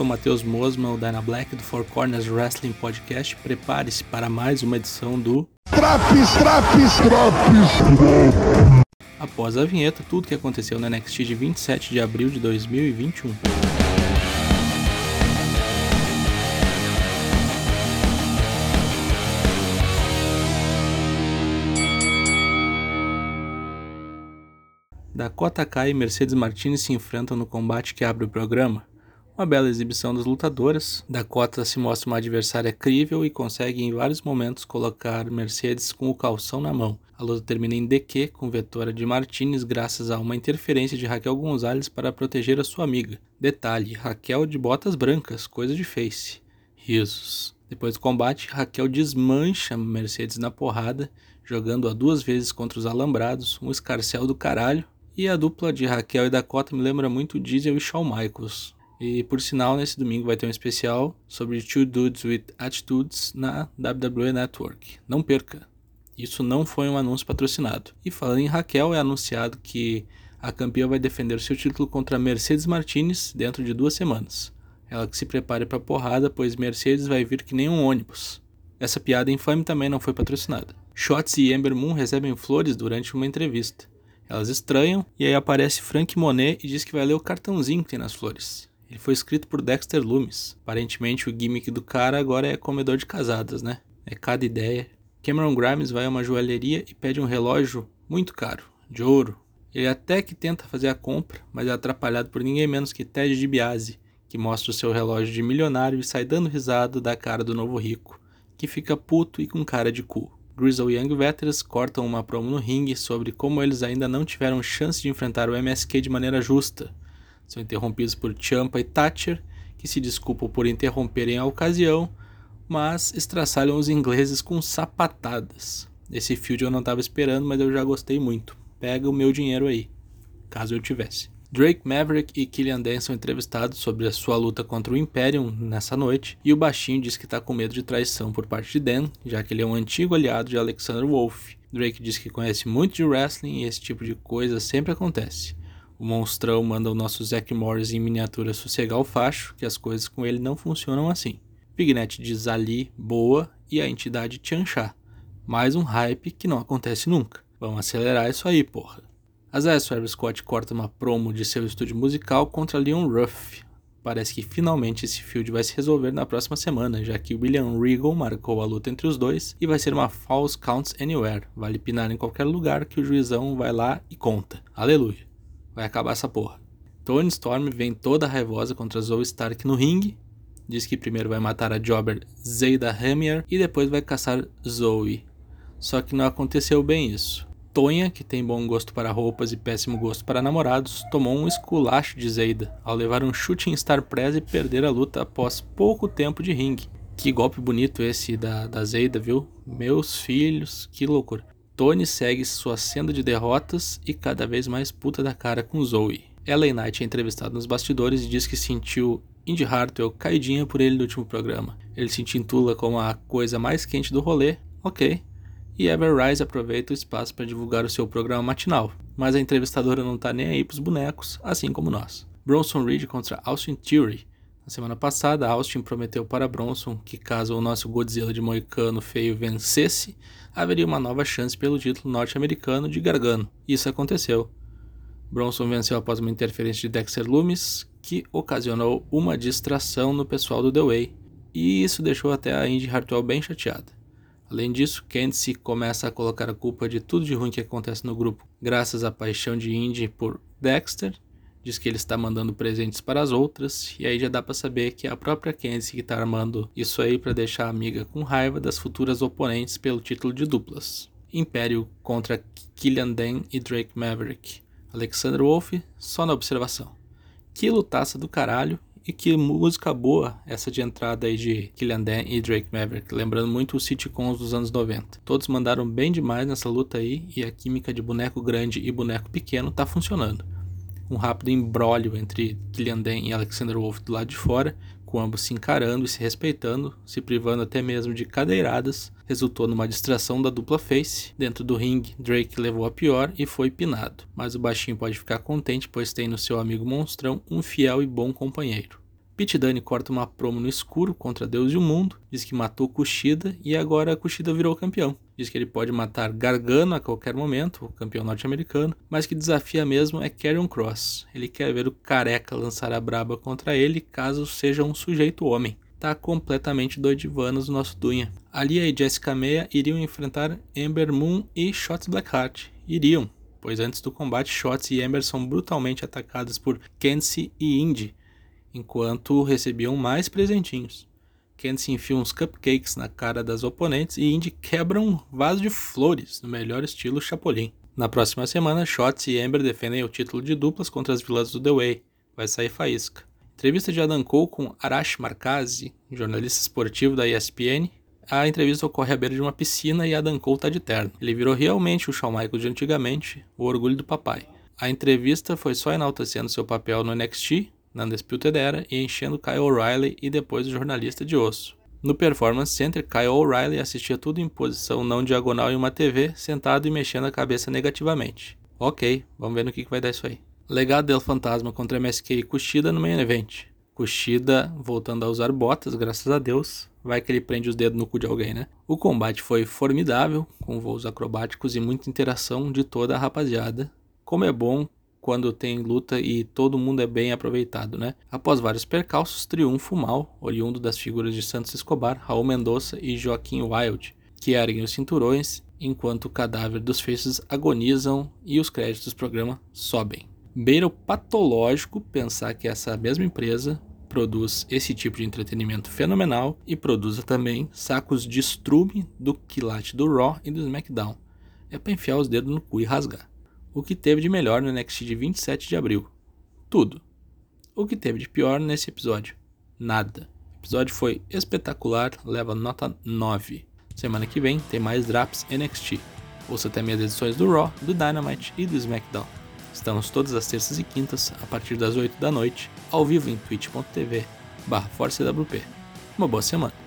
sou Matheus Mosman, o Dyna Black do Four Corners Wrestling Podcast. Prepare-se para mais uma edição do Traps, traps, traps. Após a vinheta, tudo que aconteceu no NXT de 27 de abril de 2021. Dakota Kai e Mercedes Martinez se enfrentam no combate que abre o programa. Uma bela exibição das lutadoras. Dakota se mostra uma adversária crível e consegue em vários momentos colocar Mercedes com o calção na mão. A luta termina em DQ com vitória de Martinez graças a uma interferência de Raquel Gonzalez para proteger a sua amiga. Detalhe: Raquel de botas brancas, coisa de face. Risos. Depois do combate, Raquel desmancha Mercedes na porrada, jogando-a duas vezes contra os alambrados, um escarcel do caralho, e a dupla de Raquel e Dakota me lembra muito Diesel e Shawn Michaels. E por sinal, nesse domingo vai ter um especial sobre Two Dudes with Attitudes na WWE Network. Não perca! Isso não foi um anúncio patrocinado. E falando em Raquel, é anunciado que a campeã vai defender seu título contra Mercedes Martinez dentro de duas semanas. Ela que se prepare para porrada, pois Mercedes vai vir que nem um ônibus. Essa piada infame também não foi patrocinada. Shots e Ember Moon recebem flores durante uma entrevista. Elas estranham e aí aparece Frank Monet e diz que vai ler o cartãozinho que tem nas flores. Ele foi escrito por Dexter Loomis. Aparentemente o gimmick do cara agora é comedor de casadas, né? É cada ideia. Cameron Grimes vai a uma joalheria e pede um relógio muito caro, de ouro. Ele até que tenta fazer a compra, mas é atrapalhado por ninguém menos que Ted DiBiase, que mostra o seu relógio de milionário e sai dando risada da cara do novo rico, que fica puto e com cara de cu. Grizzle Young Veterans cortam uma promo no ringue sobre como eles ainda não tiveram chance de enfrentar o MSK de maneira justa. São interrompidos por Champa e Thatcher, que se desculpam por interromperem a ocasião, mas estraçalham os ingleses com sapatadas. Esse field eu não estava esperando, mas eu já gostei muito. Pega o meu dinheiro aí, caso eu tivesse. Drake Maverick e Killian Dan são entrevistados sobre a sua luta contra o Imperium nessa noite, e o baixinho diz que está com medo de traição por parte de Dan, já que ele é um antigo aliado de Alexander Wolf. Drake diz que conhece muito de wrestling e esse tipo de coisa sempre acontece. O monstrão manda o nosso Zack Morris em miniatura sossegar o facho, que as coisas com ele não funcionam assim. Pignet diz ali, boa, e a entidade Tianxia. Mais um hype que não acontece nunca. Vamos acelerar isso aí, porra. A Zaya Swerve Scott corta uma promo de seu estúdio musical contra Leon Ruff. Parece que finalmente esse field vai se resolver na próxima semana, já que William Regal marcou a luta entre os dois e vai ser uma False Counts Anywhere. Vale pinar em qualquer lugar que o juizão vai lá e conta. Aleluia. Vai acabar essa porra. Tony Storm vem toda raivosa contra Zoe Stark no ringue. Diz que primeiro vai matar a jobber Zayda Hammer e depois vai caçar Zoe. Só que não aconteceu bem isso. Tonha, que tem bom gosto para roupas e péssimo gosto para namorados, tomou um esculacho de Zeida ao levar um chute em Star Press e perder a luta após pouco tempo de ringue. Que golpe bonito esse da, da Zeida, viu? Meus filhos, que loucura. Tony segue sua senda de derrotas e cada vez mais puta da cara com Zoe. Ellen Knight é entrevistada nos bastidores e diz que sentiu Indy Hartwell caidinha por ele no último programa. Ele se intitula como a coisa mais quente do rolê. Ok, e Everrise aproveita o espaço para divulgar o seu programa matinal, mas a entrevistadora não está nem aí para os bonecos, assim como nós. Bronson Reed contra Austin Theory. Na semana passada, Austin prometeu para Bronson que caso o nosso Godzilla de Moicano feio vencesse, haveria uma nova chance pelo título norte-americano de Gargano. Isso aconteceu. Bronson venceu após uma interferência de Dexter Loomis, que ocasionou uma distração no pessoal do The Way, e isso deixou até a Indy Hartwell bem chateada. Além disso, Candice começa a colocar a culpa de tudo de ruim que acontece no grupo, graças à paixão de Indy por Dexter. Diz que ele está mandando presentes para as outras, e aí já dá para saber que é a própria Candice que está armando isso aí para deixar a amiga com raiva das futuras oponentes pelo título de duplas. Império contra Killian Dan e Drake Maverick. Alexander Wolf, só na observação. Que lutaça do caralho e que música boa essa de entrada aí de Killian Dan e Drake Maverick, lembrando muito os sitcoms dos anos 90. Todos mandaram bem demais nessa luta aí e a química de boneco grande e boneco pequeno tá funcionando. Um rápido embrólio entre Killian e Alexander Wolf do lado de fora, com ambos se encarando e se respeitando, se privando até mesmo de cadeiradas, resultou numa distração da dupla face. Dentro do ringue, Drake levou a pior e foi pinado, mas o baixinho pode ficar contente pois tem no seu amigo monstrão um fiel e bom companheiro. Pete Dunne corta uma promo no escuro contra Deus e o mundo, diz que matou Kushida e agora Kushida virou campeão. Diz que ele pode matar Gargano a qualquer momento, o campeão norte-americano, mas que desafia mesmo é Karrion Cross. Ele quer ver o careca lançar a braba contra ele caso seja um sujeito homem. Tá completamente doidivanos o nosso Dunha. Alia e Jessica Meia iriam enfrentar Ember Moon e Shots Blackheart. Iriam, pois antes do combate, Shots e Ember são brutalmente atacadas por Kenzie e Indy, enquanto recebiam mais presentinhos. Kenzie enfia uns cupcakes na cara das oponentes e Indy quebra um vaso de flores, no melhor estilo Chapolin. Na próxima semana, Shots e Ember defendem o título de duplas contra as vilãs do The Way. Vai sair faísca. Entrevista de Adam Cole com Arash Markazi, jornalista esportivo da ESPN. A entrevista ocorre à beira de uma piscina e Adam Cole está de terno. Ele virou realmente o Shawn Michaels de antigamente, o orgulho do papai. A entrevista foi só enaltecendo seu papel no NXT, Undisputed Era e enchendo Kyle O'Reilly e depois o jornalista de osso. No Performance Center, Kyle O'Reilly assistia tudo em posição não diagonal em uma TV, sentado e mexendo a cabeça negativamente. Ok, vamos ver no que, que vai dar isso aí. Legado del Fantasma contra MSK e Kushida no main event. Kushida voltando a usar botas, graças a Deus. Vai que ele prende os dedos no cu de alguém, né? O combate foi formidável, com voos acrobáticos e muita interação de toda a rapaziada. Como é bom quando tem luta e todo mundo é bem aproveitado, né? Após vários percalços, triunfo mal, oriundo das figuras de Santos Escobar, Raul Mendonça e Joaquim Wild, que erguem os cinturões enquanto o cadáver dos faces agonizam e os créditos do programa sobem. Beira o patológico pensar que essa mesma empresa produz esse tipo de entretenimento fenomenal e produza também sacos de estrume do quilate do Raw e do SmackDown. É para enfiar os dedos no cu e rasgar. O que teve de melhor no NXT de 27 de abril? Tudo. O que teve de pior nesse episódio? Nada. O episódio foi espetacular, leva nota 9. Semana que vem tem mais Drops NXT. Ouça até minhas edições do Raw, do Dynamite e do SmackDown. Estamos todas as terças e quintas, a partir das 8 da noite, ao vivo em twitch.tv barra. Uma boa semana.